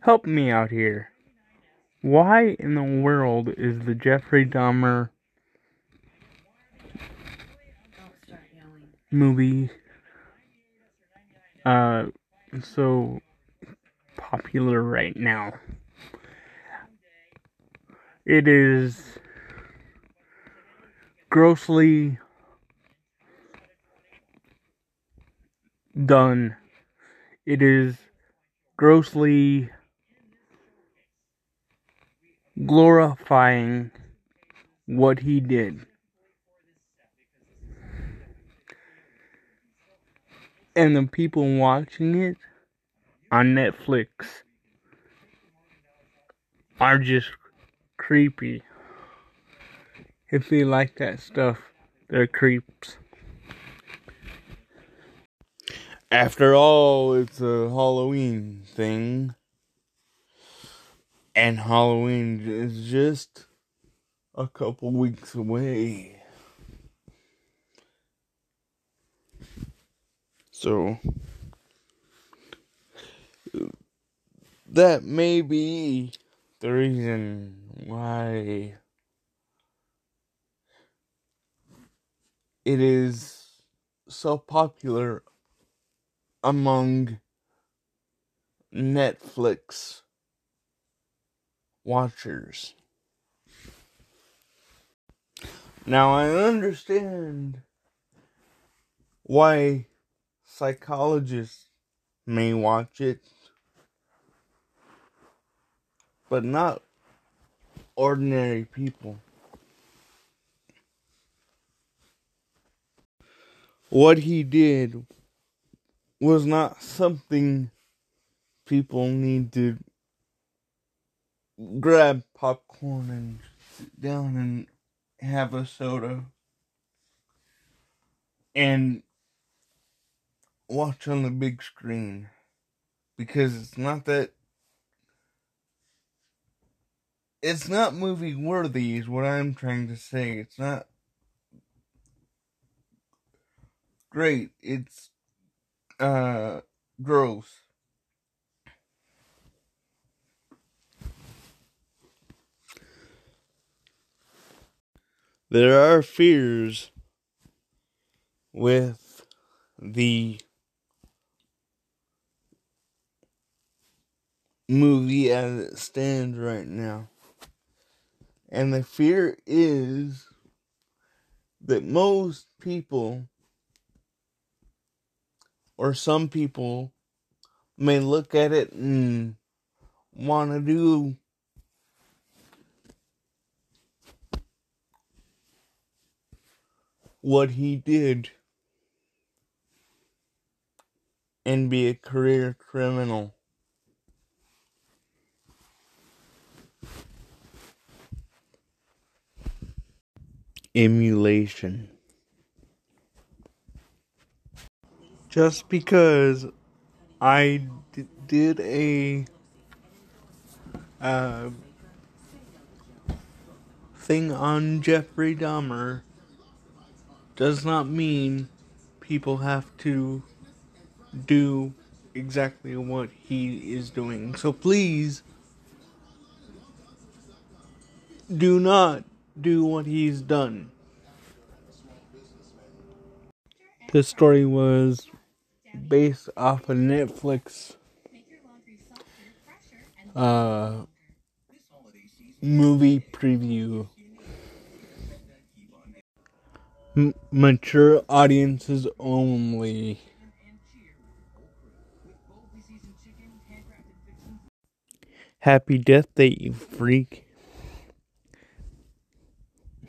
help me out here. Why in the world is the Jeffrey Dahmer movie uh so popular right now? It is grossly done. It is grossly glorifying what he did. And the people watching it on Netflix are just creepy. If they like that stuff, they're creeps. After all, it's a Halloween thing. And Halloween is just a couple weeks away. So, that may be the reason why it is so popular among Netflix watchers. Now, I understand why psychologists may watch it, but not ordinary people. What he did was not something people need to grab popcorn and sit down and have a soda and watch on the big screen because it's not that it's not movie worthy is what I'm trying to say. It's not great. It's uh gross. There are fears with the movie as it stands right now. And the fear is that most people, or some people, may look at it and want to do what he did and be a career criminal. emulation. Just because I d- did a uh, thing on Jeffrey Dahmer does not mean people have to do exactly what he is doing. So please do not do what he's done. This story was based off a Netflix uh, movie preview. M- mature audiences only. Happy Death Day, you freak.